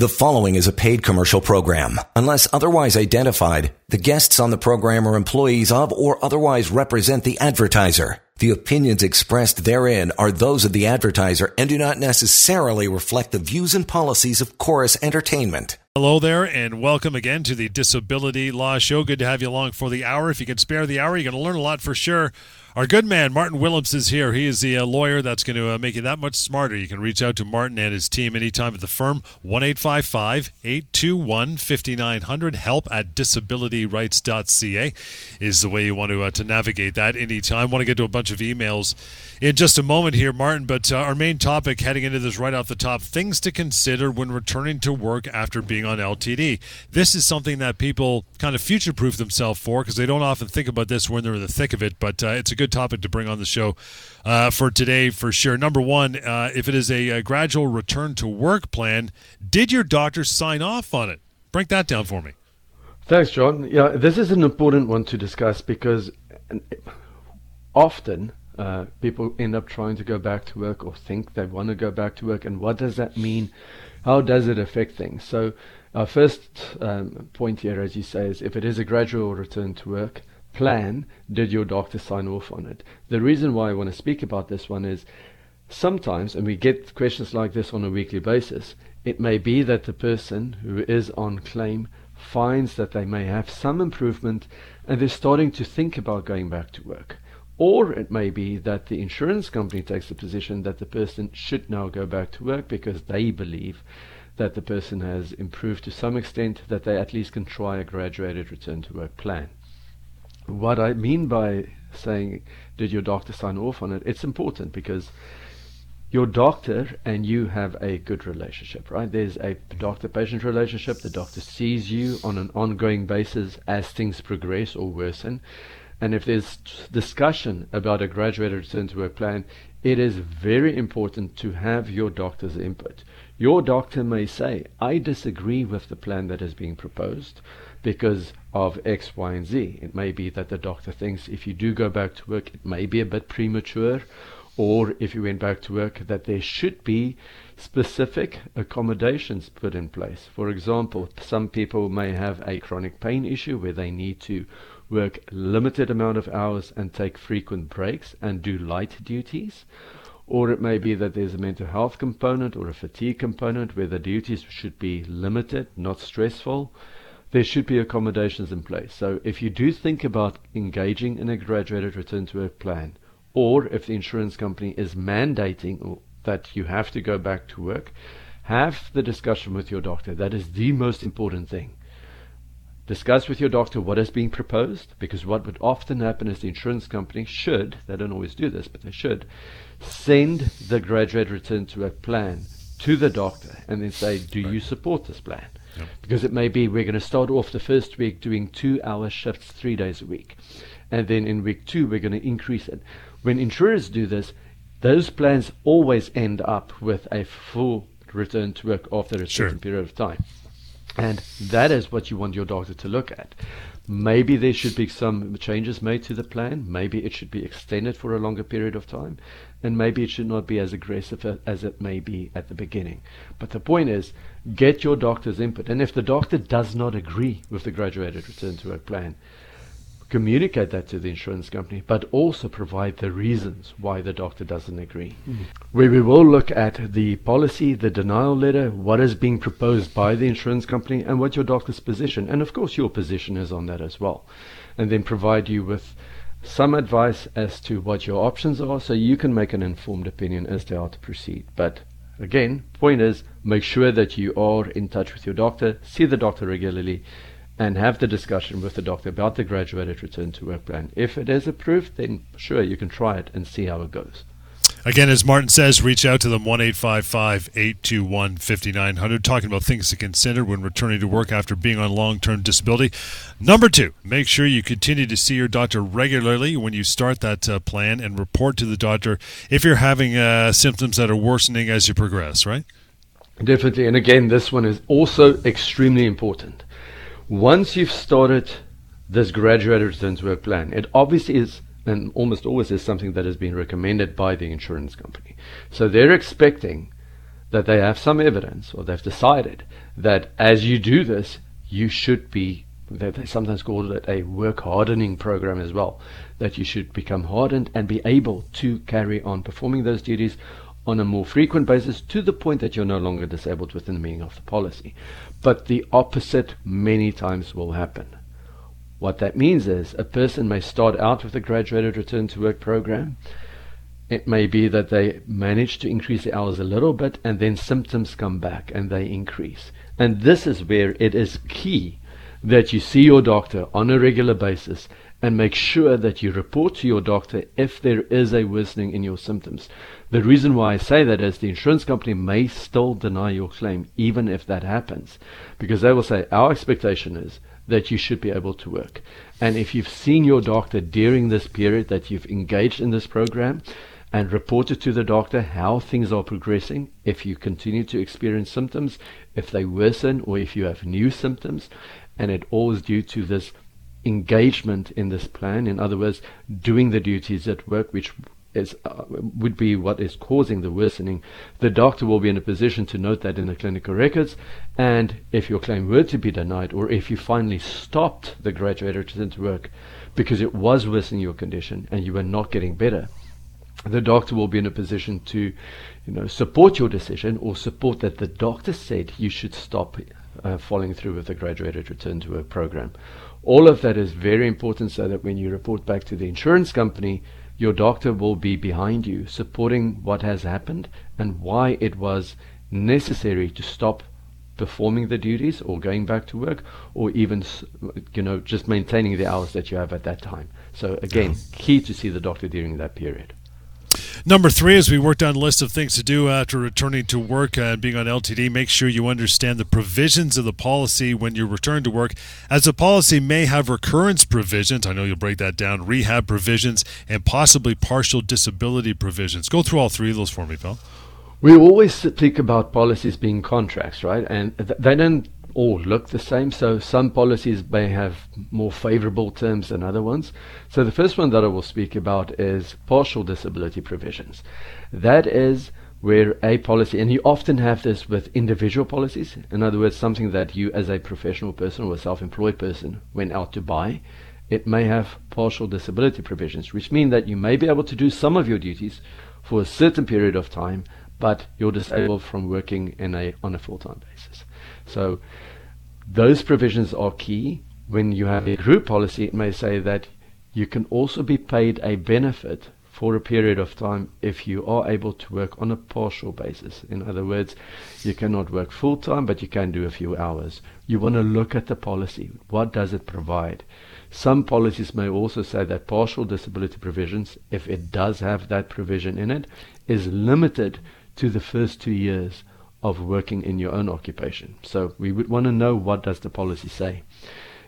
The following is a paid commercial program. Unless otherwise identified, the guests on the program are employees of or otherwise represent the advertiser. The opinions expressed therein are those of the advertiser and do not necessarily reflect the views and policies of Chorus Entertainment. Hello there, and welcome again to the Disability Law Show. Good to have you along for the hour. If you can spare the hour, you're going to learn a lot for sure. Our good man, Martin Willems, is here. He is the uh, lawyer that's going to uh, make you that much smarter. You can reach out to Martin and his team anytime at the firm, 1 821 5900. Help at disabilityrights.ca is the way you want to, uh, to navigate that anytime. Want to get to a bunch of emails in just a moment here, Martin, but uh, our main topic heading into this right off the top things to consider when returning to work after being on LTD. This is something that people kind of future proof themselves for because they don't often think about this when they're in the thick of it, but uh, it's a good topic to bring on the show uh, for today for sure. Number one, uh, if it is a, a, gradual return to work plan, did your doctor sign off on it? Break that down for me. Thanks, John. Yeah, this is an important one to discuss because often uh, people end up trying to go back to work or think they want to go back to work, and what does that mean? How does it affect things? So, our first um, point here, as you say, is if it is a gradual return to work, plan, did your doctor sign off on it? The reason why I want to speak about this one is sometimes, and we get questions like this on a weekly basis, it may be that the person who is on claim finds that they may have some improvement and they're starting to think about going back to work. Or it may be that the insurance company takes the position that the person should now go back to work because they believe that the person has improved to some extent that they at least can try a graduated return to work plan what I mean by saying, did your doctor sign off on it? It's important because your doctor and you have a good relationship, right? There's a doctor patient relationship. The doctor sees you on an ongoing basis as things progress or worsen. And if there's discussion about a graduated return to work plan, it is very important to have your doctor's input. Your doctor may say, I disagree with the plan that is being proposed because of X, Y, and Z. It may be that the doctor thinks if you do go back to work, it may be a bit premature, or if you went back to work, that there should be specific accommodations put in place. For example, some people may have a chronic pain issue where they need to work limited amount of hours and take frequent breaks and do light duties. Or it may be that there's a mental health component or a fatigue component where the duties should be limited, not stressful there should be accommodations in place. So if you do think about engaging in a graduated return to work plan, or if the insurance company is mandating that you have to go back to work, have the discussion with your doctor. That is the most important thing. Discuss with your doctor what is being proposed, because what would often happen is the insurance company should, they don't always do this, but they should, send the graduate return to work plan to the doctor and then say, Do you support this plan? Yep. Because it may be we're going to start off the first week doing two hour shifts three days a week. And then in week two, we're going to increase it. When insurers do this, those plans always end up with a full return to work after a sure. certain period of time. And that is what you want your doctor to look at. Maybe there should be some changes made to the plan. Maybe it should be extended for a longer period of time. And maybe it should not be as aggressive as it may be at the beginning. But the point is, get your doctor's input. And if the doctor does not agree with the graduated return to work plan, communicate that to the insurance company, but also provide the reasons why the doctor doesn't agree. Mm. Where we will look at the policy, the denial letter, what is being proposed by the insurance company, and what your doctor's position, and of course your position is on that as well. And then provide you with some advice as to what your options are so you can make an informed opinion as to how to proceed. But again, point is make sure that you are in touch with your doctor, see the doctor regularly, and have the discussion with the doctor about the graduated return to work plan. If it is approved, then sure, you can try it and see how it goes. Again, as Martin says, reach out to them 1 821 5900, talking about things to consider when returning to work after being on long term disability. Number two, make sure you continue to see your doctor regularly when you start that uh, plan and report to the doctor if you're having uh, symptoms that are worsening as you progress, right? Definitely. And again, this one is also extremely important once you've started this graduated return to work plan, it obviously is and almost always is something that has been recommended by the insurance company. So they're expecting that they have some evidence or they've decided that as you do this, you should be, they, they sometimes call it a work hardening program as well, that you should become hardened and be able to carry on performing those duties on a more frequent basis to the point that you're no longer disabled within the meaning of the policy. But the opposite many times will happen. What that means is a person may start out with a graduated return to work program. It may be that they manage to increase the hours a little bit and then symptoms come back and they increase. And this is where it is key that you see your doctor on a regular basis and make sure that you report to your doctor if there is a worsening in your symptoms. The reason why I say that is the insurance company may still deny your claim even if that happens because they will say our expectation is that you should be able to work. And if you've seen your doctor during this period that you've engaged in this program and reported to the doctor how things are progressing, if you continue to experience symptoms, if they worsen, or if you have new symptoms, and it all is due to this engagement in this plan. In other words, doing the duties at work, which is uh, would be what is causing the worsening. The doctor will be in a position to note that in the clinical records, and if your claim were to be denied, or if you finally stopped the graduated return to work because it was worsening your condition and you were not getting better, the doctor will be in a position to, you know, support your decision or support that the doctor said you should stop uh, following through with the graduated return to work program. All of that is very important so that when you report back to the insurance company, your doctor will be behind you, supporting what has happened and why it was necessary to stop performing the duties or going back to work or even you know just maintaining the hours that you have at that time. So again uh-huh. key to see the doctor during that period Number three, as we work down a list of things to do after returning to work and being on LTD, make sure you understand the provisions of the policy when you return to work, as the policy may have recurrence provisions. I know you'll break that down, rehab provisions, and possibly partial disability provisions. Go through all three of those for me, Phil. We always speak about policies being contracts, right? And th- they don't all look the same. So some policies may have more favorable terms than other ones. So the first one that I will speak about is partial disability provisions. That is where a policy, and you often have this with individual policies, in other words, something that you as a professional person or a self-employed person went out to buy, it may have partial disability provisions, which mean that you may be able to do some of your duties for a certain period of time, but you're disabled from working in a, on a full-time basis. So those provisions are key. When you have a group policy, it may say that you can also be paid a benefit for a period of time if you are able to work on a partial basis. In other words, you cannot work full time, but you can do a few hours. You want to look at the policy. What does it provide? Some policies may also say that partial disability provisions, if it does have that provision in it, is limited to the first two years of working in your own occupation. So we would want to know what does the policy say.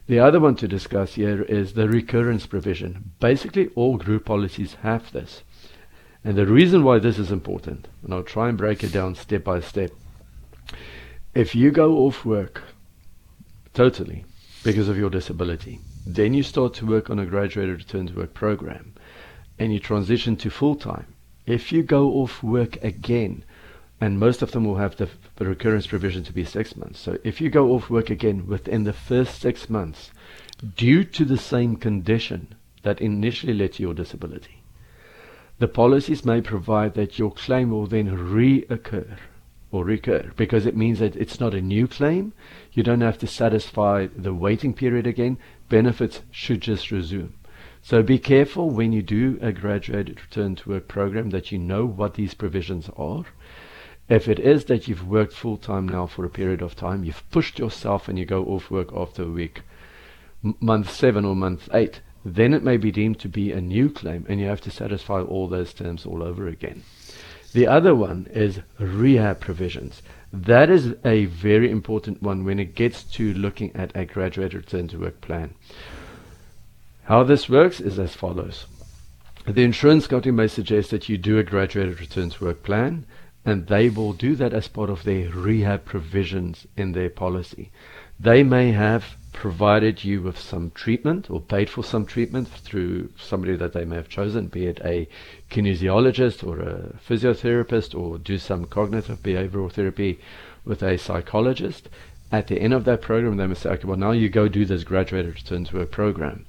The other one to discuss here is the recurrence provision. Basically, all group policies have this. And the reason why this is important, and I'll try and break it down step by step. If you go off work totally because of your disability, then you start to work on a graduated return to work program and you transition to full time. If you go off work again, and most of them will have the, the, recurrence provision to be six months. So if you go off work again within the first six months, due to the same condition that initially led to your disability, the policies may provide that your claim will then reoccur or recur because it means that it's not a new claim. You don't have to satisfy the waiting period again. Benefits should just resume. So be careful when you do a graduated return to work program that you know what these provisions are if it is that you've worked full time now for a period of time, you've pushed yourself and you go off work after a week, m- month seven or month eight, then it may be deemed to be a new claim and you have to satisfy all those terms all over again. The other one is rehab provisions. That is a very important one when it gets to looking at a graduate return to work plan. How this works is as follows. The insurance company may suggest that you do a graduated return to work plan and they will do that as part of their rehab provisions in their policy. They may have provided you with some treatment or paid for some treatment through somebody that they may have chosen, be it a kinesiologist or a physiotherapist or do some cognitive behavioral therapy with a psychologist. At the end of that program, they must say, okay, well, now you go do this graduated return to work program.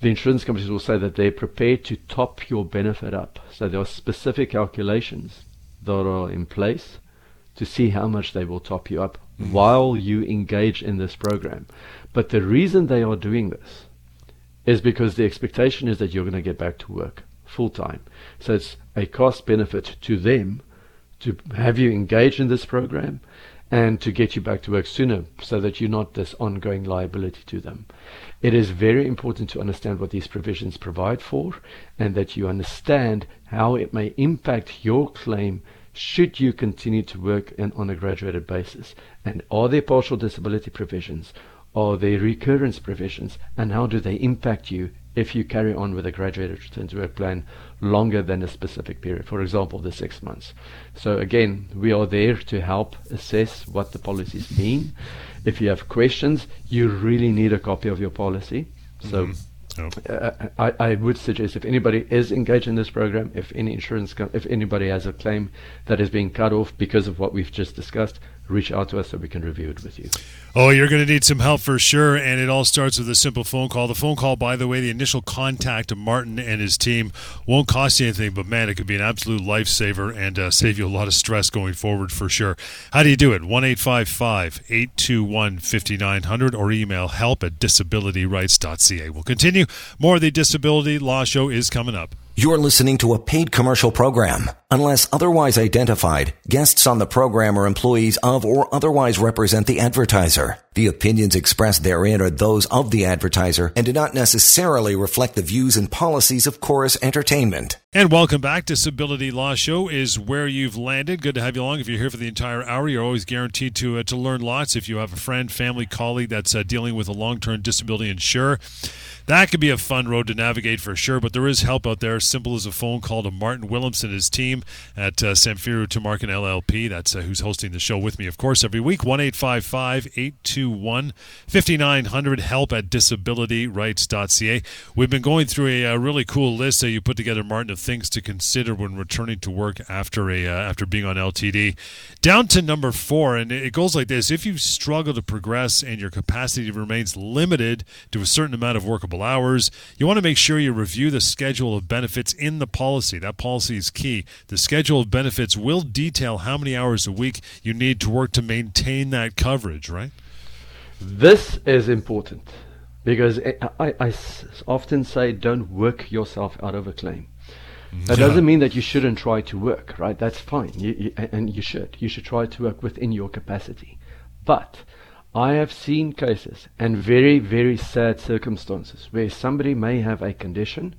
The insurance companies will say that they're prepared to top your benefit up. So there are specific calculations that are in place to see how much they will top you up mm-hmm. while you engage in this program. But the reason they are doing this is because the expectation is that you're going to get back to work full time. So it's a cost benefit to them to have you engage in this program and to get you back to work sooner so that you're not this ongoing liability to them. It is very important to understand what these provisions provide for and that you understand how it may impact your claim should you continue to work in, on a graduated basis? And are there partial disability provisions? Are there recurrence provisions? And how do they impact you if you carry on with a graduated return to work plan longer than a specific period, for example, the six months. So again, we are there to help assess what the policies mean. If you have questions, you really need a copy of your policy. So mm-hmm. Oh. Uh, I, I would suggest if anybody is engaged in this program, if any insurance, com- if anybody has a claim that is being cut off because of what we've just discussed, reach out to us so we can review it with you. Oh, you're going to need some help for sure. And it all starts with a simple phone call. The phone call, by the way, the initial contact of Martin and his team won't cost you anything, but man, it could be an absolute lifesaver and uh, save you a lot of stress going forward for sure. How do you do it? 1 821 5900 or email help at disabilityrights.ca. We'll continue. More of the Disability Law Show is coming up. You're listening to a paid commercial program. Unless otherwise identified, guests on the program are employees of or otherwise represent the advertiser. The opinions expressed therein are those of the advertiser and do not necessarily reflect the views and policies of Chorus Entertainment. And welcome back. Disability Law Show is where you've landed. Good to have you along. If you're here for the entire hour, you're always guaranteed to uh, to learn lots. If you have a friend, family, colleague that's uh, dealing with a long-term disability insurer, that could be a fun road to navigate for sure. But there is help out there. Simple as a phone call to Martin Willems and his team at uh, Samfiru Tumarkin LLP. That's uh, who's hosting the show with me, of course, every week. One eight five five eight two one fifty nine hundred. Help at disabilityrights.ca. We've been going through a, a really cool list that you put together, Martin, of things to consider when returning to work after a uh, after being on LTD. Down to number four, and it goes like this: If you struggle to progress and your capacity remains limited to a certain amount of workable hours, you want to make sure you review the schedule of benefits in the policy. That policy is key. The schedule of benefits will detail how many hours a week you need to work to maintain that coverage, right? This is important because I, I often say don't work yourself out of a claim. Mm-hmm. That yeah. doesn't mean that you shouldn't try to work, right? That's fine, you, you, and you should. You should try to work within your capacity. But I have seen cases and very, very sad circumstances where somebody may have a condition,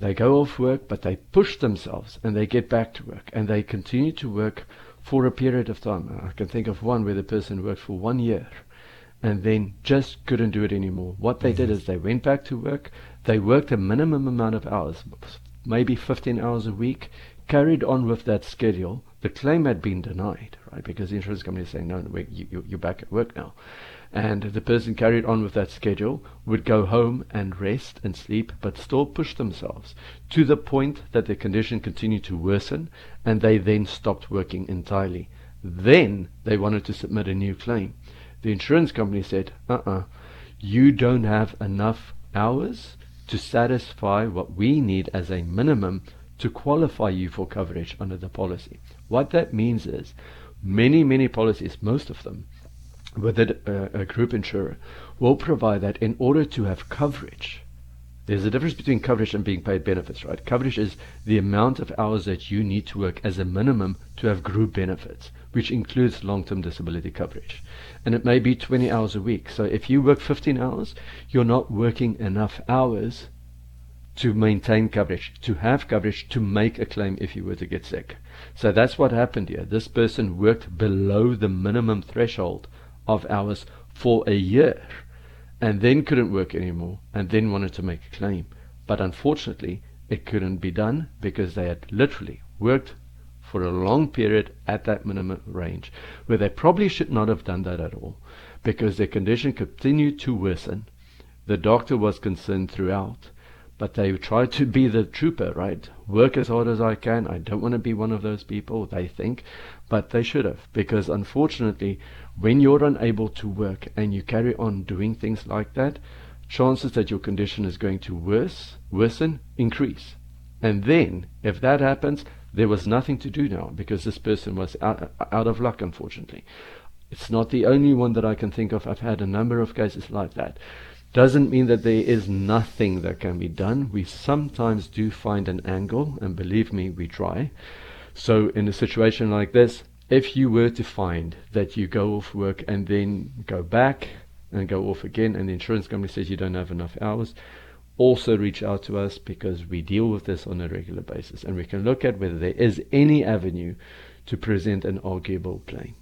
they go off work, but they push themselves and they get back to work and they continue to work for a period of time. I can think of one where the person worked for one year and then just couldn't do it anymore. What they did mm-hmm. is they went back to work, they worked a minimum amount of hours, maybe 15 hours a week, carried on with that schedule. The claim had been denied, right? Because the insurance company is saying, no, no you, you're back at work now. And the person carried on with that schedule, would go home and rest and sleep, but still push themselves to the point that their condition continued to worsen, and they then stopped working entirely. Then they wanted to submit a new claim. The insurance company said, uh uh-uh, uh, you don't have enough hours to satisfy what we need as a minimum to qualify you for coverage under the policy. What that means is many, many policies, most of them, with a, uh, a group insurer, will provide that in order to have coverage, there's a difference between coverage and being paid benefits, right? Coverage is the amount of hours that you need to work as a minimum to have group benefits, which includes long term disability coverage and it may be 20 hours a week. So if you work 15 hours, you're not working enough hours to maintain coverage, to have coverage, to make a claim if you were to get sick. So that's what happened here. This person worked below the minimum threshold of hours for a year and then couldn't work anymore and then wanted to make a claim. But unfortunately, it couldn't be done because they had literally worked for a long period at that minimum range, where they probably should not have done that at all because their condition continued to worsen. The doctor was concerned throughout, but they try to be the trooper, right? Work as hard as I can. I don't want to be one of those people, they think, but they should have, because unfortunately, when you're unable to work and you carry on doing things like that, chances that your condition is going to worse, worsen increase. And then, if that happens, there was nothing to do now because this person was out, out of luck, unfortunately. It's not the only one that I can think of. I've had a number of cases like that. Doesn't mean that there is nothing that can be done. We sometimes do find an angle, and believe me, we try. So, in a situation like this, if you were to find that you go off work and then go back and go off again, and the insurance company says you don't have enough hours, also reach out to us because we deal with this on a regular basis and we can look at whether there is any avenue to present an arguable claim.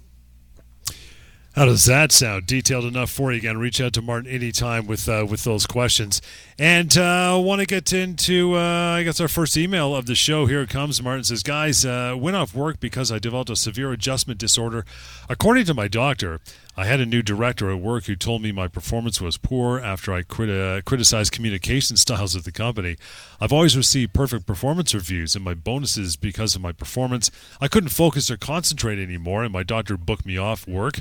How does that sound? Detailed enough for you? Again, reach out to Martin anytime with uh, with those questions. And I uh, want to get into, uh, I guess, our first email of the show. Here it comes. Martin says, Guys, uh, went off work because I developed a severe adjustment disorder. According to my doctor, I had a new director at work who told me my performance was poor after I crit- uh, criticized communication styles of the company. I've always received perfect performance reviews and my bonuses because of my performance. I couldn't focus or concentrate anymore, and my doctor booked me off work.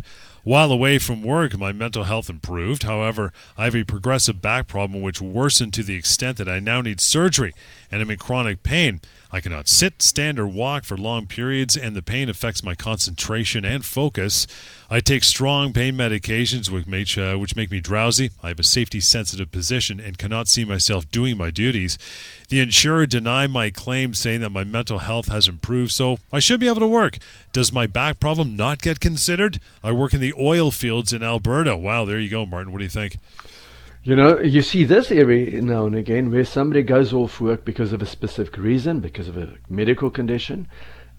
While away from work, my mental health improved. However, I have a progressive back problem which worsened to the extent that I now need surgery and am in chronic pain. I cannot sit, stand, or walk for long periods, and the pain affects my concentration and focus. I take strong pain medications which make, uh, which make me drowsy. I have a safety sensitive position and cannot see myself doing my duties. The insurer denied my claim, saying that my mental health has improved, so I should be able to work. Does my back problem not get considered? I work in the oil fields in Alberta. Wow, there you go, Martin. What do you think? You know, you see this every now and again where somebody goes off work because of a specific reason, because of a medical condition,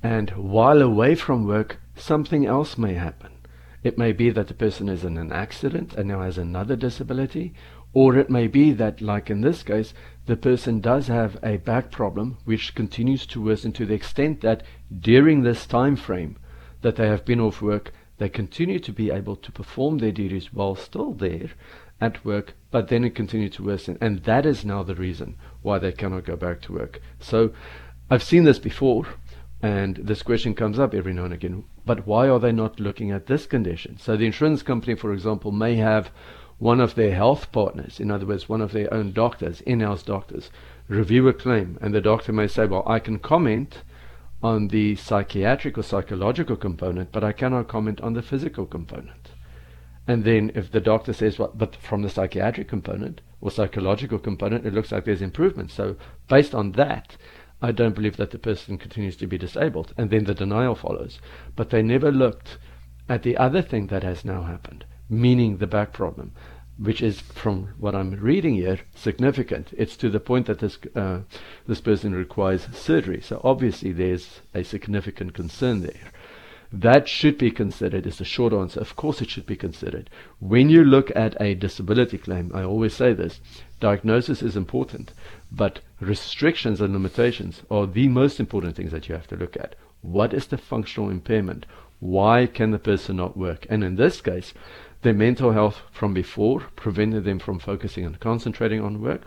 and while away from work, something else may happen. It may be that the person is in an accident and now has another disability, or it may be that, like in this case, the person does have a back problem which continues to worsen to the extent that during this time frame that they have been off work, they continue to be able to perform their duties while still there at work, but then it continued to worsen. And that is now the reason why they cannot go back to work. So I've seen this before, and this question comes up every now and again. But why are they not looking at this condition? So the insurance company, for example, may have one of their health partners, in other words, one of their own doctors, in house doctors, review a claim, and the doctor may say, Well, I can comment on the psychiatric or psychological component, but I cannot comment on the physical component. And then if the doctor says, well, but from the psychiatric component or psychological component, it looks like there's improvement. So based on that, I don't believe that the person continues to be disabled. And then the denial follows. But they never looked at the other thing that has now happened, meaning the back problem, which is, from what I'm reading here, significant. It's to the point that this, uh, this person requires surgery. So obviously there's a significant concern there. That should be considered, is the short answer. Of course, it should be considered. When you look at a disability claim, I always say this diagnosis is important, but restrictions and limitations are the most important things that you have to look at. What is the functional impairment? Why can the person not work? And in this case, their mental health from before prevented them from focusing and concentrating on work.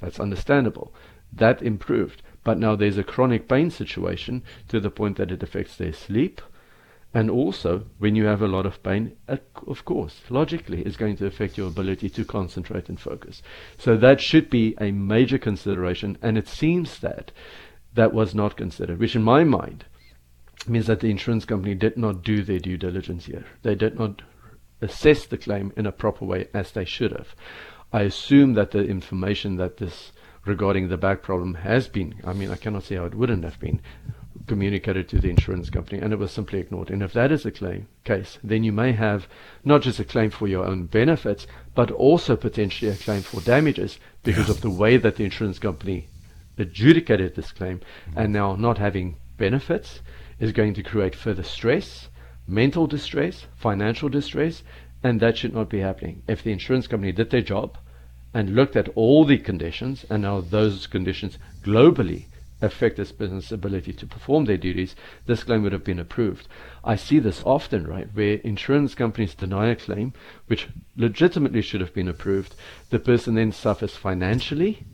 That's understandable. That improved. But now there's a chronic pain situation to the point that it affects their sleep, and also, when you have a lot of pain, of course, logically, it's going to affect your ability to concentrate and focus. So that should be a major consideration, and it seems that that was not considered, which in my mind means that the insurance company did not do their due diligence here. They did not assess the claim in a proper way as they should have. I assume that the information that this regarding the back problem has been, I mean, I cannot say how it wouldn't have been, communicated to the insurance company and it was simply ignored. And if that is the claim case, then you may have not just a claim for your own benefits, but also potentially a claim for damages because of the way that the insurance company adjudicated this claim mm-hmm. and now not having benefits is going to create further stress, mental distress, financial distress, and that should not be happening. If the insurance company did their job and looked at all the conditions and now those conditions globally affect this person's ability to perform their duties, this claim would have been approved. I see this often, right, where insurance companies deny a claim which legitimately should have been approved. The person then suffers financially.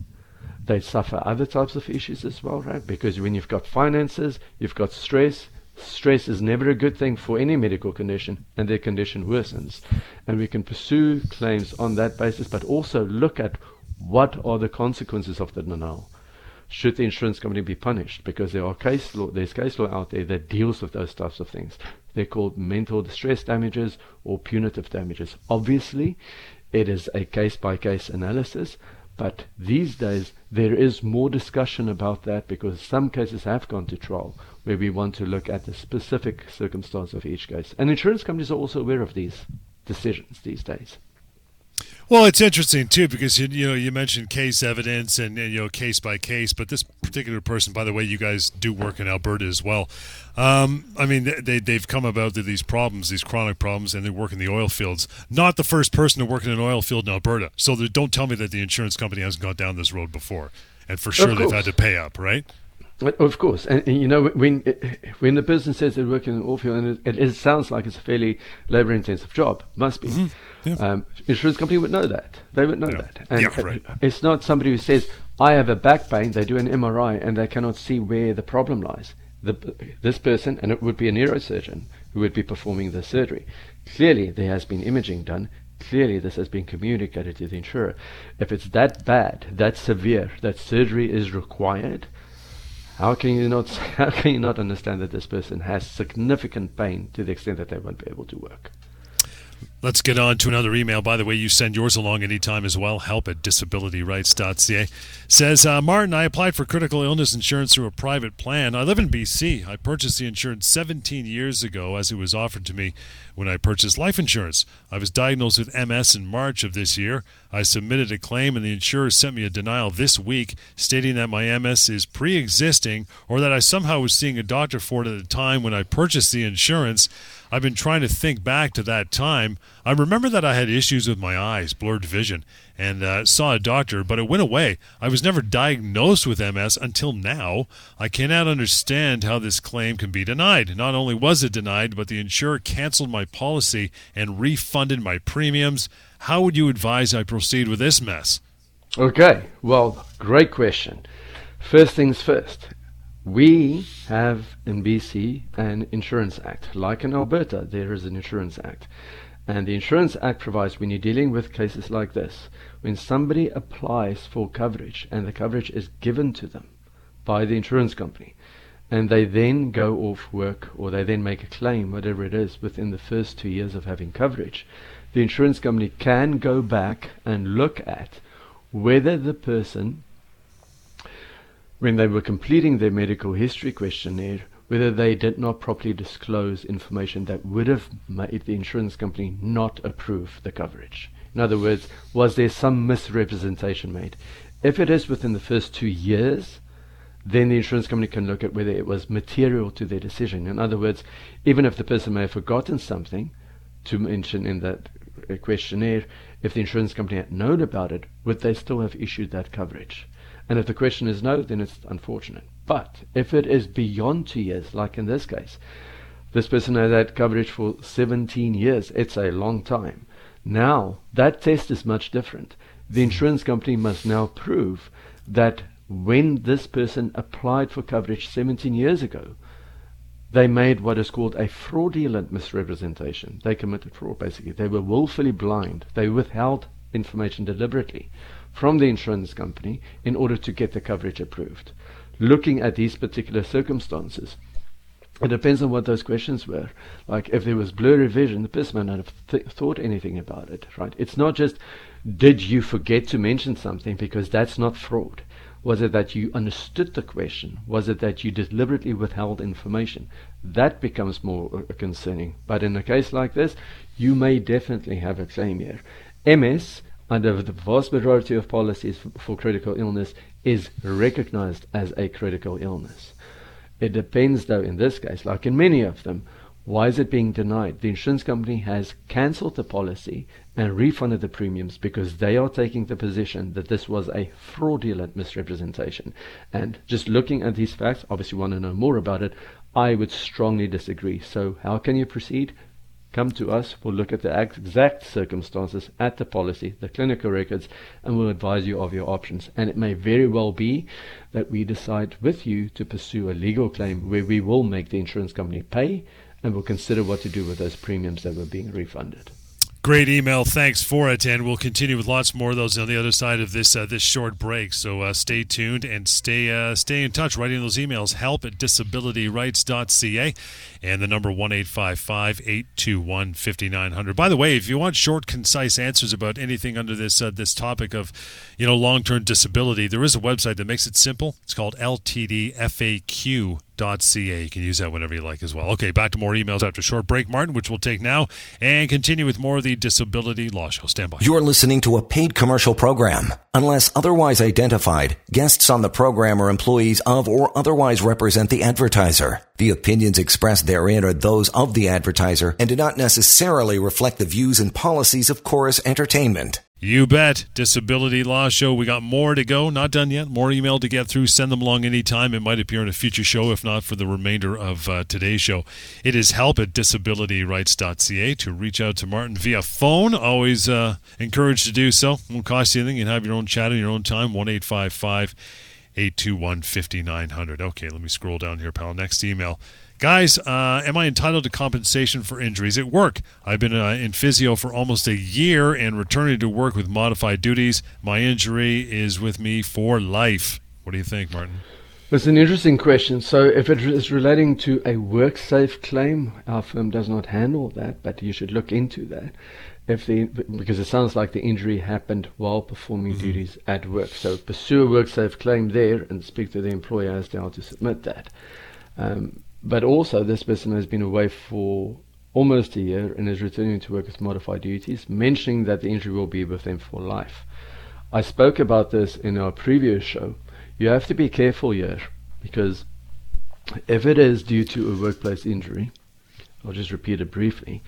They suffer other types of issues as well, right? Because when you've got finances, you've got stress, Stress is never a good thing for any medical condition, and their condition worsens. And we can pursue claims on that basis, but also look at what are the consequences of the denial. Should the insurance company be punished? Because there are case law, there's case law out there that deals with those types of things. They're called mental distress damages or punitive damages. Obviously, it is a case by case analysis, but these days there is more discussion about that because some cases have gone to trial where we want to look at the specific circumstance of each case. And insurance companies are also aware of these decisions these days. Well, it's interesting too because you, you know you mentioned case evidence and, and, you know case by case, but this particular person, by the way, you guys do work in Alberta as well. Um, I mean, they they've come about these problems, these chronic problems, and they work in the oil fields. Not the first person to work in an oil field in Alberta, so don't tell me that the insurance company hasn't gone down this road before, and for sure they've had to pay up, right? Of course, and, and, you know when when the person says they're working in an oil field, and it, it, sounds like it's a fairly labor-intensive job, must be. Mm-hmm. Yeah. Um, insurance company would know that. They would know yeah. that. And yeah, right. It's not somebody who says, "I have a back pain." They do an MRI and they cannot see where the problem lies. The, this person, and it would be a neurosurgeon who would be performing the surgery. Clearly, there has been imaging done. Clearly, this has been communicated to the insurer. If it's that bad, that severe, that surgery is required how can you not how can you not understand that this person has significant pain to the extent that they won't be able to work? Let's get on to another email. By the way, you send yours along anytime as well. Help at disabilityrights.ca. Says, uh, Martin, I applied for critical illness insurance through a private plan. I live in BC. I purchased the insurance 17 years ago as it was offered to me when I purchased life insurance. I was diagnosed with MS in March of this year. I submitted a claim, and the insurer sent me a denial this week stating that my MS is pre existing or that I somehow was seeing a doctor for it at the time when I purchased the insurance. I've been trying to think back to that time. I remember that I had issues with my eyes, blurred vision, and uh, saw a doctor, but it went away. I was never diagnosed with MS until now. I cannot understand how this claim can be denied. Not only was it denied, but the insurer canceled my policy and refunded my premiums. How would you advise I proceed with this mess? Okay, well, great question. First things first, we have in BC an Insurance Act. Like in Alberta, there is an Insurance Act. And the Insurance Act provides when you're dealing with cases like this, when somebody applies for coverage and the coverage is given to them by the insurance company, and they then go off work or they then make a claim, whatever it is, within the first two years of having coverage, the insurance company can go back and look at whether the person when they were completing their medical history questionnaire whether they did not properly disclose information that would have made the insurance company not approve the coverage. In other words, was there some misrepresentation made? If it is within the first two years, then the insurance company can look at whether it was material to their decision. In other words, even if the person may have forgotten something to mention in that questionnaire, if the insurance company had known about it, would they still have issued that coverage? And if the question is no, then it's unfortunate. But if it is beyond two years, like in this case, this person has had coverage for 17 years. It's a long time. Now, that test is much different. The insurance company must now prove that when this person applied for coverage 17 years ago, they made what is called a fraudulent misrepresentation. They committed fraud, basically. They were willfully blind. They withheld information deliberately from the insurance company in order to get the coverage approved. Looking at these particular circumstances, it depends on what those questions were. Like if there was blurry vision, the person might not have th- thought anything about it, right? It's not just did you forget to mention something because that's not fraud. Was it that you understood the question? Was it that you deliberately withheld information? That becomes more uh, concerning. But in a case like this, you may definitely have a claim here. MS under the vast majority of policies for, for critical illness is recognized as a critical illness. It depends, though, in this case, like in many of them, Why is it being denied? The insurance company has cancelled the policy and refunded the premiums because they are taking the position that this was a fraudulent misrepresentation. And just looking at these facts, obviously want to know more about it, I would strongly disagree. So how can you proceed? Come to us, we'll look at the exact circumstances at the policy, the clinical records, and we'll advise you of your options. And it may very well be that we decide with you to pursue a legal claim where we will make the insurance company pay and we'll consider what to do with those premiums that were being refunded. Great email. Thanks for it, and we'll continue with lots more of those on the other side of this uh, this short break. So uh, stay tuned and stay uh, stay in touch. Writing those emails. Help at disabilityrights.ca and the number one eight five five eight two one fifty nine hundred. By the way, if you want short, concise answers about anything under this uh, this topic of you know long term disability, there is a website that makes it simple. It's called LTDFAQ ca. You can use that whenever you like as well. Okay, back to more emails after a short break, Martin, which we'll take now and continue with more of the Disability Law Show. Stand by. You're listening to a paid commercial program. Unless otherwise identified, guests on the program are employees of or otherwise represent the advertiser. The opinions expressed therein are those of the advertiser and do not necessarily reflect the views and policies of Chorus Entertainment. You bet. Disability Law Show. We got more to go. Not done yet. More email to get through. Send them along anytime. It might appear in a future show, if not for the remainder of uh, today's show. It is help at disabilityrights.ca to reach out to Martin via phone. Always uh, encouraged to do so. Won't cost you anything. You can have your own chat in your own time. 1 821 5900. Okay, let me scroll down here, pal. Next email. Guys, uh, am I entitled to compensation for injuries at work? I've been uh, in physio for almost a year and returning to work with modified duties. My injury is with me for life. What do you think, Martin? It's an interesting question. So, if it is relating to a WorkSafe claim, our firm does not handle that, but you should look into that. If the because it sounds like the injury happened while performing mm-hmm. duties at work, so pursue a WorkSafe claim there and speak to the employer as to how to submit that. Um, but also, this person has been away for almost a year and is returning to work with modified duties, mentioning that the injury will be with them for life. I spoke about this in our previous show. You have to be careful here because if it is due to a workplace injury, I'll just repeat it briefly,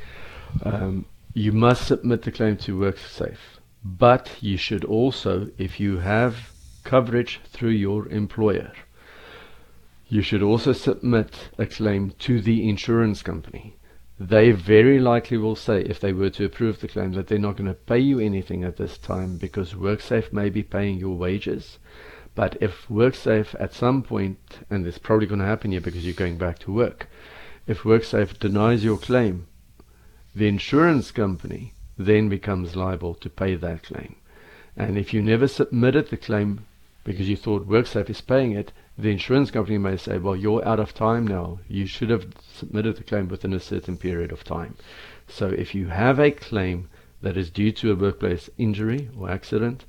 um, you must submit the claim to WorkSafe. But you should also, if you have coverage through your employer, you should also submit a claim to the insurance company. They very likely will say, if they were to approve the claim, that they're not going to pay you anything at this time because WorkSafe may be paying your wages. But if WorkSafe at some point, and it's probably going to happen here because you're going back to work, if WorkSafe denies your claim, the insurance company then becomes liable to pay that claim. And if you never submitted the claim because you thought WorkSafe is paying it, the insurance company may say, well, you're out of time now. You should have submitted the claim within a certain period of time. So if you have a claim that is due to a workplace injury or accident,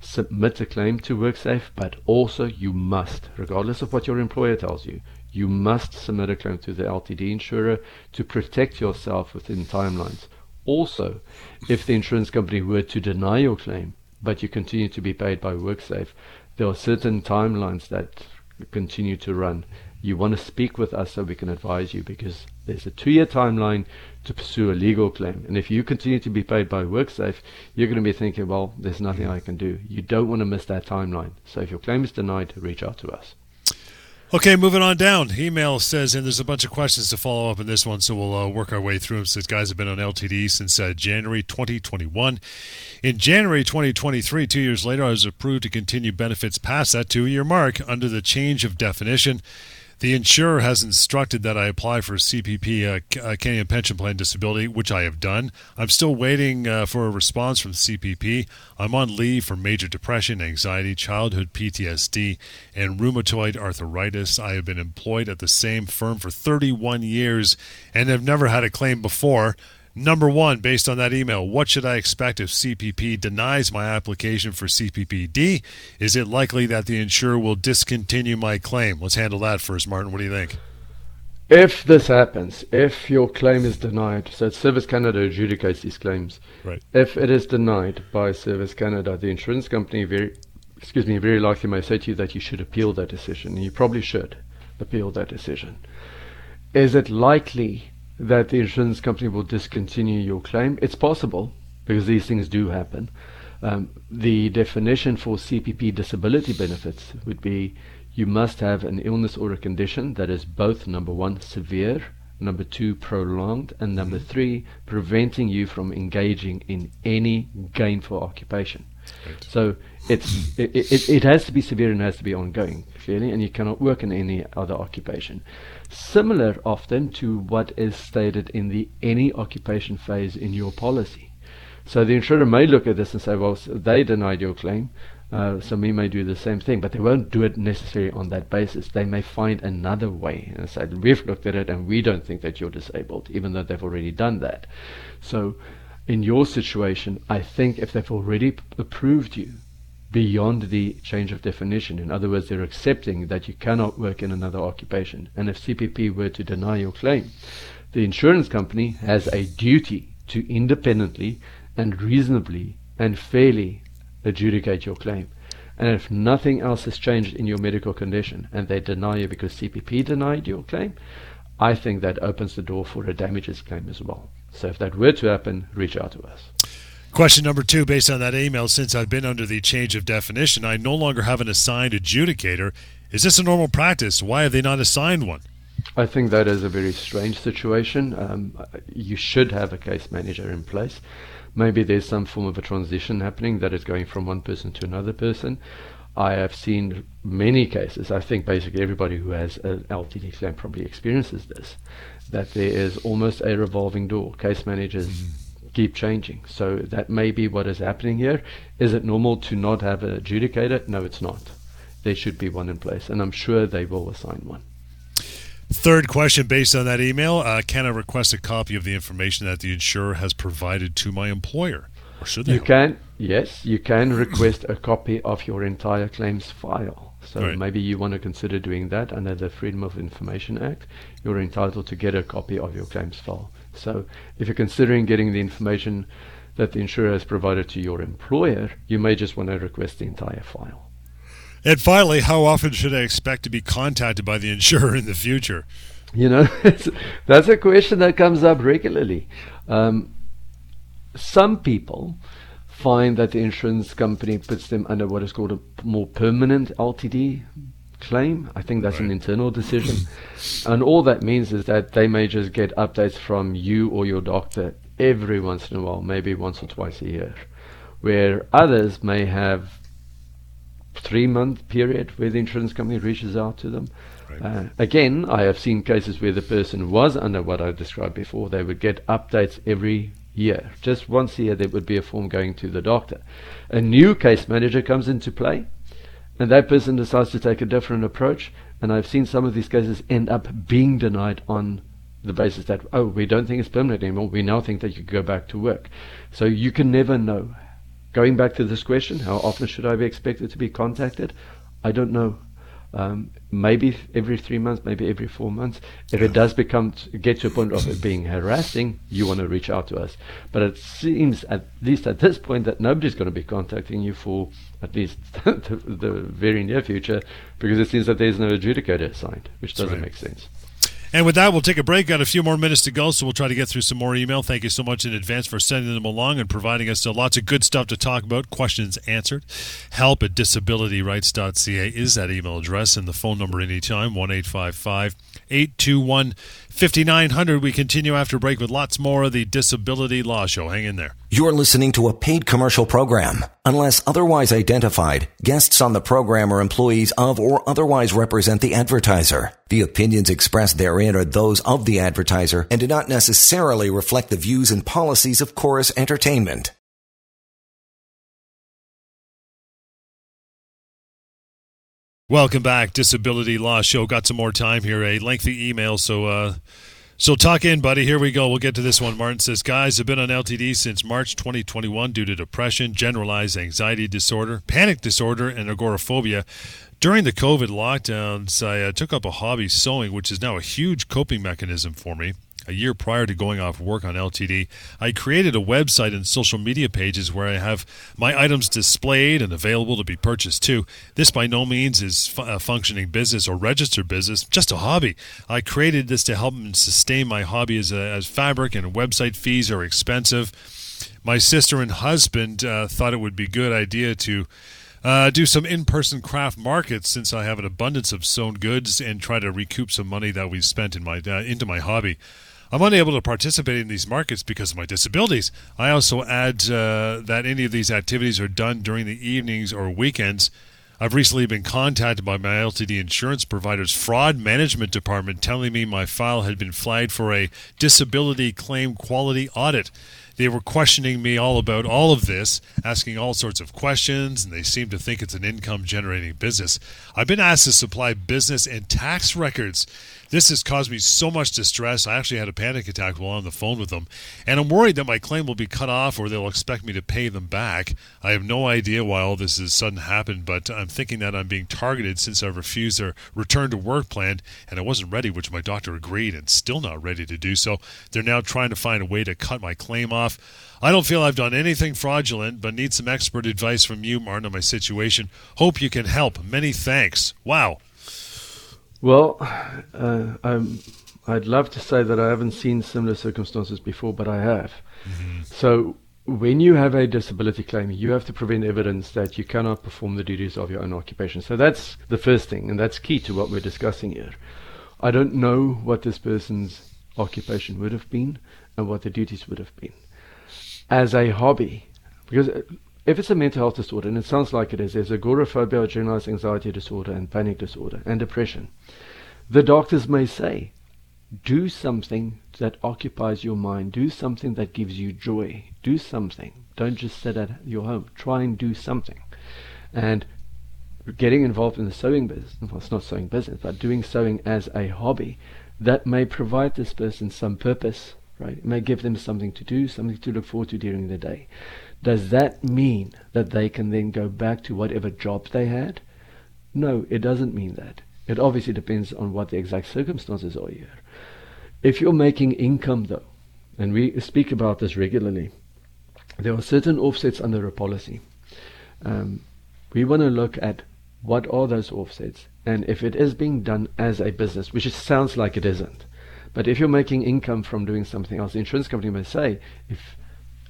submit a claim to WorkSafe, but also you must, regardless of what your employer tells you, you must submit a claim to the LTD insurer to protect yourself within timelines. Also, if the insurance company were to deny your claim, but you continue to be paid by WorkSafe, there are certain timelines that continue to run. You want to speak with us so we can advise you because there's a two year timeline to pursue a legal claim. And if you continue to be paid by WorkSafe, you're going to be thinking, well, there's nothing I can do. You don't want to miss that timeline. So if your claim is denied, reach out to us. Okay, moving on down. Email says, and there's a bunch of questions to follow up in this one, so we'll uh, work our way through them. Says guys have been on LTD since uh, January 2021. In January 2023, two years later, I was approved to continue benefits past that two-year mark under the change of definition. The insurer has instructed that I apply for CPP, uh, Canadian Pension Plan Disability, which I have done. I'm still waiting uh, for a response from CPP. I'm on leave for major depression, anxiety, childhood PTSD, and rheumatoid arthritis. I have been employed at the same firm for 31 years and have never had a claim before. Number one, based on that email, what should I expect if CPP denies my application for CPPD? Is it likely that the insurer will discontinue my claim? Let's handle that first, Martin. What do you think? If this happens, if your claim is denied, so Service Canada adjudicates these claims. Right. If it is denied by Service Canada, the insurance company very, excuse me, very likely may say to you that you should appeal that decision. You probably should appeal that decision. Is it likely that the insurance company will discontinue your claim. It's possible because these things do happen. Um, the definition for CPP disability benefits would be you must have an illness or a condition that is both number one, severe, number two, prolonged, and number mm-hmm. three, preventing you from engaging in any gainful occupation. Right. So it's it, it, it has to be severe and has to be ongoing, clearly, and you cannot work in any other occupation. Similar often to what is stated in the any occupation phase in your policy. So the insurer may look at this and say, well, they denied your claim, uh, so we may do the same thing, but they won't do it necessarily on that basis. They may find another way and say, we've looked at it and we don't think that you're disabled, even though they've already done that. So in your situation, I think if they've already approved you beyond the change of definition, in other words, they're accepting that you cannot work in another occupation, and if CPP were to deny your claim, the insurance company has a duty to independently and reasonably and fairly adjudicate your claim. And if nothing else has changed in your medical condition and they deny you because CPP denied your claim, I think that opens the door for a damages claim as well. So if that were to happen, reach out to us. Question number two, based on that email, since I've been under the change of definition, I no longer have an assigned adjudicator. Is this a normal practice? Why have they not assigned one? I think that is a very strange situation. Um, you should have a case manager in place maybe there's some form of a transition happening that is going from one person to another person. I have seen many cases, I think basically everybody who has an LTD claim probably experiences this, that there is almost a revolving door. Case managers mm-hmm. Keep changing. So that may be what is happening here. Is it normal to not have an adjudicator? No, it's not. There should be one in place, and I'm sure they will assign one. Third question based on that email uh, Can I request a copy of the information that the insurer has provided to my employer? Or should they? You can, yes, you can request a copy of your entire claims file. So right. maybe you want to consider doing that under the Freedom of Information Act. You're entitled to get a copy of your claims file. So if you're considering getting the information that the insurer has provided to your employer, you may just want to request the entire file. And finally, how often should I expect to be contacted by the insurer in the future? You know, that's a question that comes up regularly. Um, some people find that the insurance company puts them under what is called a more permanent LTD claim. I think that's right. an internal decision. and all that means is that they may just get updates from you or your doctor every once in a while, maybe once or twice a year. Where others may have three month period where the insurance company reaches out to them. Right. Uh, again, I have seen cases where the person was under what I described before. They would get updates every year. Just once a year, there would be a form going to the doctor. A new case manager comes into play, and that person decides to take a different approach. And I've seen some of these cases end up being denied on the basis that, oh, we don't think it's permanent anymore. We now think that you can go back to work. So you can never know Going back to this question, how often should I be expected to be contacted? I don't know. Um, maybe every three months, maybe every four months. If it does become get to a point of it being harassing, you want to reach out to us. But it seems, at least at this point, that nobody's going to be contacting you for at least the, the, very near future, because it seems that there's no adjudicator assigned, which doesn't right. make sense. And with that, we'll take a break. Got a few more minutes to go, so we'll try to get through some more email. Thank you so much in advance for sending them along and providing us uh, lots of good stuff to talk about. Questions answered. Help at disabilityrights.ca is that email address, and the phone number anytime one eight five five 821 5900. We continue after break with lots more of the Disability Law Show. Hang in there. You're listening to a paid commercial program. Unless otherwise identified, guests on the program are employees of or otherwise represent the advertiser. The opinions expressed therein are those of the advertiser and do not necessarily reflect the views and policies of Chorus Entertainment. Welcome back, Disability Law Show. Got some more time here. A lengthy email, so uh, so talk in, buddy. Here we go. We'll get to this one. Martin says, guys have been on LTD since March 2021 due to depression, generalized anxiety disorder, panic disorder, and agoraphobia. During the COVID lockdowns, I uh, took up a hobby sewing, which is now a huge coping mechanism for me. A year prior to going off work on LTD, I created a website and social media pages where I have my items displayed and available to be purchased too. This by no means is a functioning business or registered business, just a hobby. I created this to help and sustain my hobby as, a, as fabric and website fees are expensive. My sister and husband uh, thought it would be a good idea to uh, do some in-person craft markets since I have an abundance of sewn goods and try to recoup some money that we spent in my uh, into my hobby. I'm unable to participate in these markets because of my disabilities. I also add uh, that any of these activities are done during the evenings or weekends. I've recently been contacted by my LTD insurance provider's fraud management department telling me my file had been flagged for a disability claim quality audit. They were questioning me all about all of this, asking all sorts of questions, and they seem to think it's an income generating business. I've been asked to supply business and tax records. This has caused me so much distress. I actually had a panic attack while on the phone with them. And I'm worried that my claim will be cut off or they'll expect me to pay them back. I have no idea why all this has sudden happened, but I'm thinking that I'm being targeted since I refused their return to work plan and I wasn't ready, which my doctor agreed and still not ready to do so. They're now trying to find a way to cut my claim off. I don't feel I've done anything fraudulent, but need some expert advice from you, Martin, on my situation. Hope you can help. Many thanks. Wow. Well, uh, I'd love to say that I haven't seen similar circumstances before, but I have. Mm-hmm. So, when you have a disability claim, you have to present evidence that you cannot perform the duties of your own occupation. So, that's the first thing, and that's key to what we're discussing here. I don't know what this person's occupation would have been and what the duties would have been. As a hobby, because if it's a mental health disorder, and it sounds like it is, there's agoraphobia, generalized anxiety disorder, and panic disorder, and depression. The doctors may say, do something that occupies your mind. Do something that gives you joy. Do something. Don't just sit at your home. Try and do something. And getting involved in the sewing business, well, it's not sewing business, but doing sewing as a hobby, that may provide this person some purpose, right? It may give them something to do, something to look forward to during the day. Does that mean that they can then go back to whatever job they had? No, it doesn't mean that. It obviously depends on what the exact circumstances are here. If you're making income, though, and we speak about this regularly, there are certain offsets under a policy. Um, we want to look at what are those offsets, and if it is being done as a business, which it sounds like it isn't. But if you're making income from doing something else, the insurance company may say, if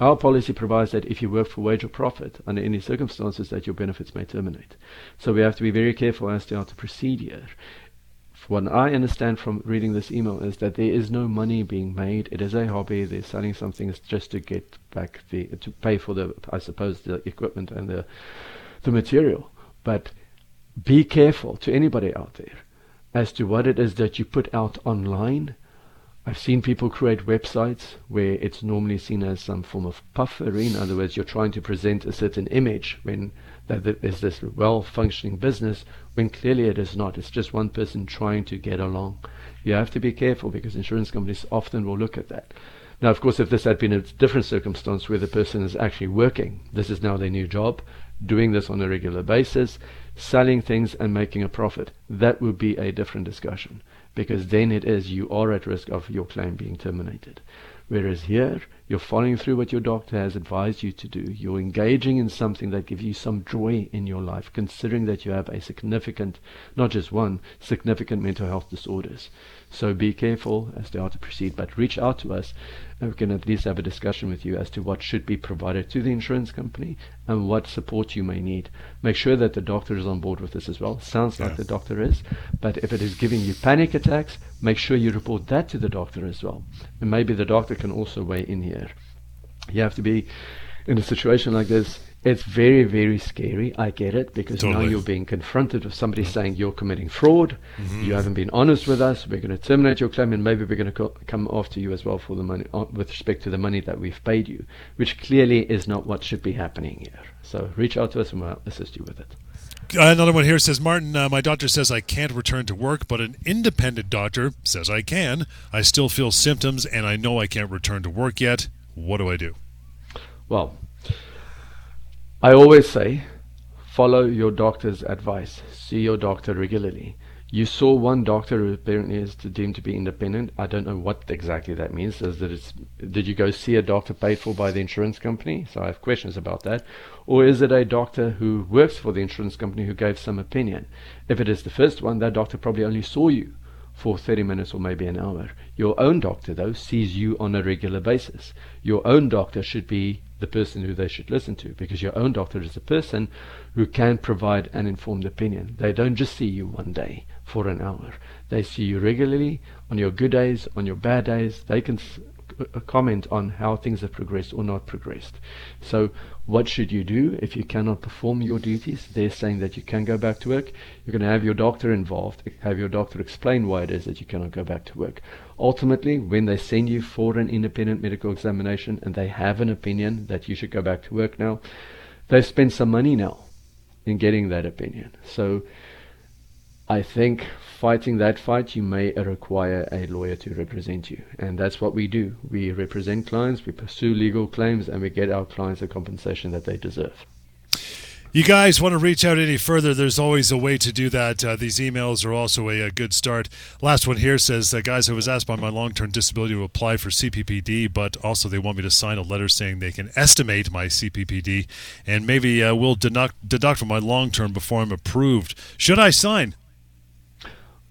our policy provides that if you work for wage or profit, under any circumstances, that your benefits may terminate. So we have to be very careful as to how to proceed here. What I understand from reading this email is that there is no money being made. It is a hobby. They're selling something just to get back the to pay for the, I suppose, the equipment and the the material. But be careful to anybody out there as to what it is that you put out online I've seen people create websites where it's normally seen as some form of puffery. In other words, you're trying to present a certain image when there's this well functioning business, when clearly it is not. It's just one person trying to get along. You have to be careful because insurance companies often will look at that. Now, of course, if this had been a different circumstance where the person is actually working, this is now their new job, doing this on a regular basis, selling things and making a profit, that would be a different discussion because then it is you are at risk of your claim being terminated. Whereas here, you're following through what your doctor has advised you to do. You're engaging in something that gives you some joy in your life, considering that you have a significant, not just one, significant mental health disorders. So be careful as to how to proceed, but reach out to us and we can at least have a discussion with you as to what should be provided to the insurance company and what support you may need. Make sure that the doctor is on board with this as well. Sounds like the doctor is, but if it is giving you panic attacks, make sure you report that to the doctor as well. And maybe the doctor can also weigh in here. You have to be in a situation like this it's very, very scary. I get it because totally. now you're being confronted with somebody saying you're committing fraud. Mm-hmm. You haven't been honest with us. We're going to terminate your claim, and maybe we're going to co- come after you as well for the money uh, with respect to the money that we've paid you, which clearly is not what should be happening here. So reach out to us, and we'll assist you with it. Another one here says, Martin, uh, my doctor says I can't return to work, but an independent doctor says I can. I still feel symptoms, and I know I can't return to work yet. What do I do? Well, I always say, follow your doctor's advice. See your doctor regularly. you saw one doctor who apparently is deemed to be independent. I don't know what exactly that means. Is that it's, did you go see a doctor paid for by the insurance company? So I have questions about that. Or is it a doctor who works for the insurance company who gave some opinion? If it is the first one, that doctor probably only saw you for 30 minutes or maybe an hour. Your own doctor, though, sees you on a regular basis. Your own doctor should be the person who they should listen to because your own doctor is a person who can provide an informed opinion. They don't just see you one day for an hour. They see you regularly on your good days, on your bad days. They can uh, comment on how things have progressed or not progressed. So, what should you do if you cannot perform your duties? They're saying that you can go back to work. You're going to have your doctor involved, have your doctor explain why it is that you cannot go back to work. Ultimately, when they send you for an independent medical examination and they have an opinion that you should go back to work now, they've spent some money now in getting that opinion. So, I think fighting that fight, you may require a lawyer to represent you. And that's what we do. We represent clients, we pursue legal claims, and we get our clients the compensation that they deserve. You guys want to reach out any further? There's always a way to do that. Uh, these emails are also a, a, good start. Last one here says, uh, Guys, I was asked by my long term disability to apply for CPPD, but also they want me to sign a letter saying they can estimate my CPPD and maybe uh, will deduct, deduct from my long term before I'm approved. Should I sign?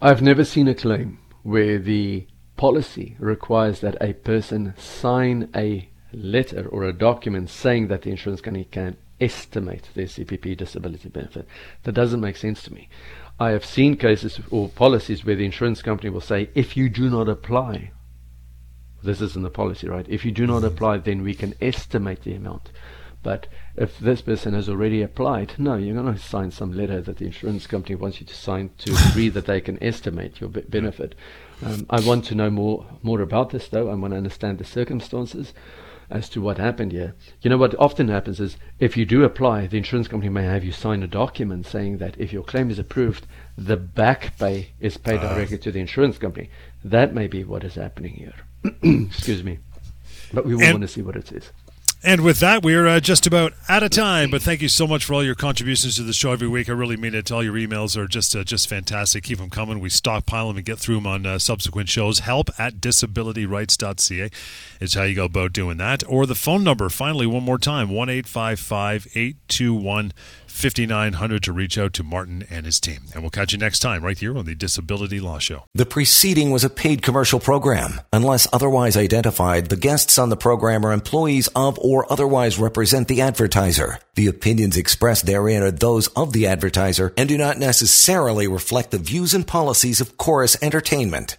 I've never seen a claim where the policy requires that a person sign a letter or a document saying that the insurance company can estimate their CPP disability benefit. That doesn't make sense to me. I have seen cases or policies where the insurance company will say, if you do not apply, this is in the policy, right? If you do not mm-hmm. apply, then we can estimate the amount. But if this person has already applied, no, you're going to sign some letter that the insurance company wants you to sign to agree that they can estimate your benefit. Um, I want to know more more about this, though. I want to understand the circumstances as to what happened here. You know what often happens is if you do apply, the insurance company may have you sign a document saying that if your claim is approved, the back pay is paid uh. directly to the insurance company. That may be what is happening here. Excuse me. But we will want to see what it says. And with that, we're uh, just about out of time. But thank you so much for all your contributions to the show every week. I really mean it. All your emails are just uh, just fantastic. Keep them coming. We stockpile them and get through them on uh, subsequent shows. Help at disabilityrights.ca is how you go about doing that. Or the phone number, finally, one more time 1 821 5900 to reach out to Martin and his team. And we'll catch you next time right here on the Disability Law Show. The preceding was a paid commercial program. Unless otherwise identified, the guests on the program are employees of or otherwise represent the advertiser. The opinions expressed therein are those of the advertiser and do not necessarily reflect the views and policies of Chorus Entertainment.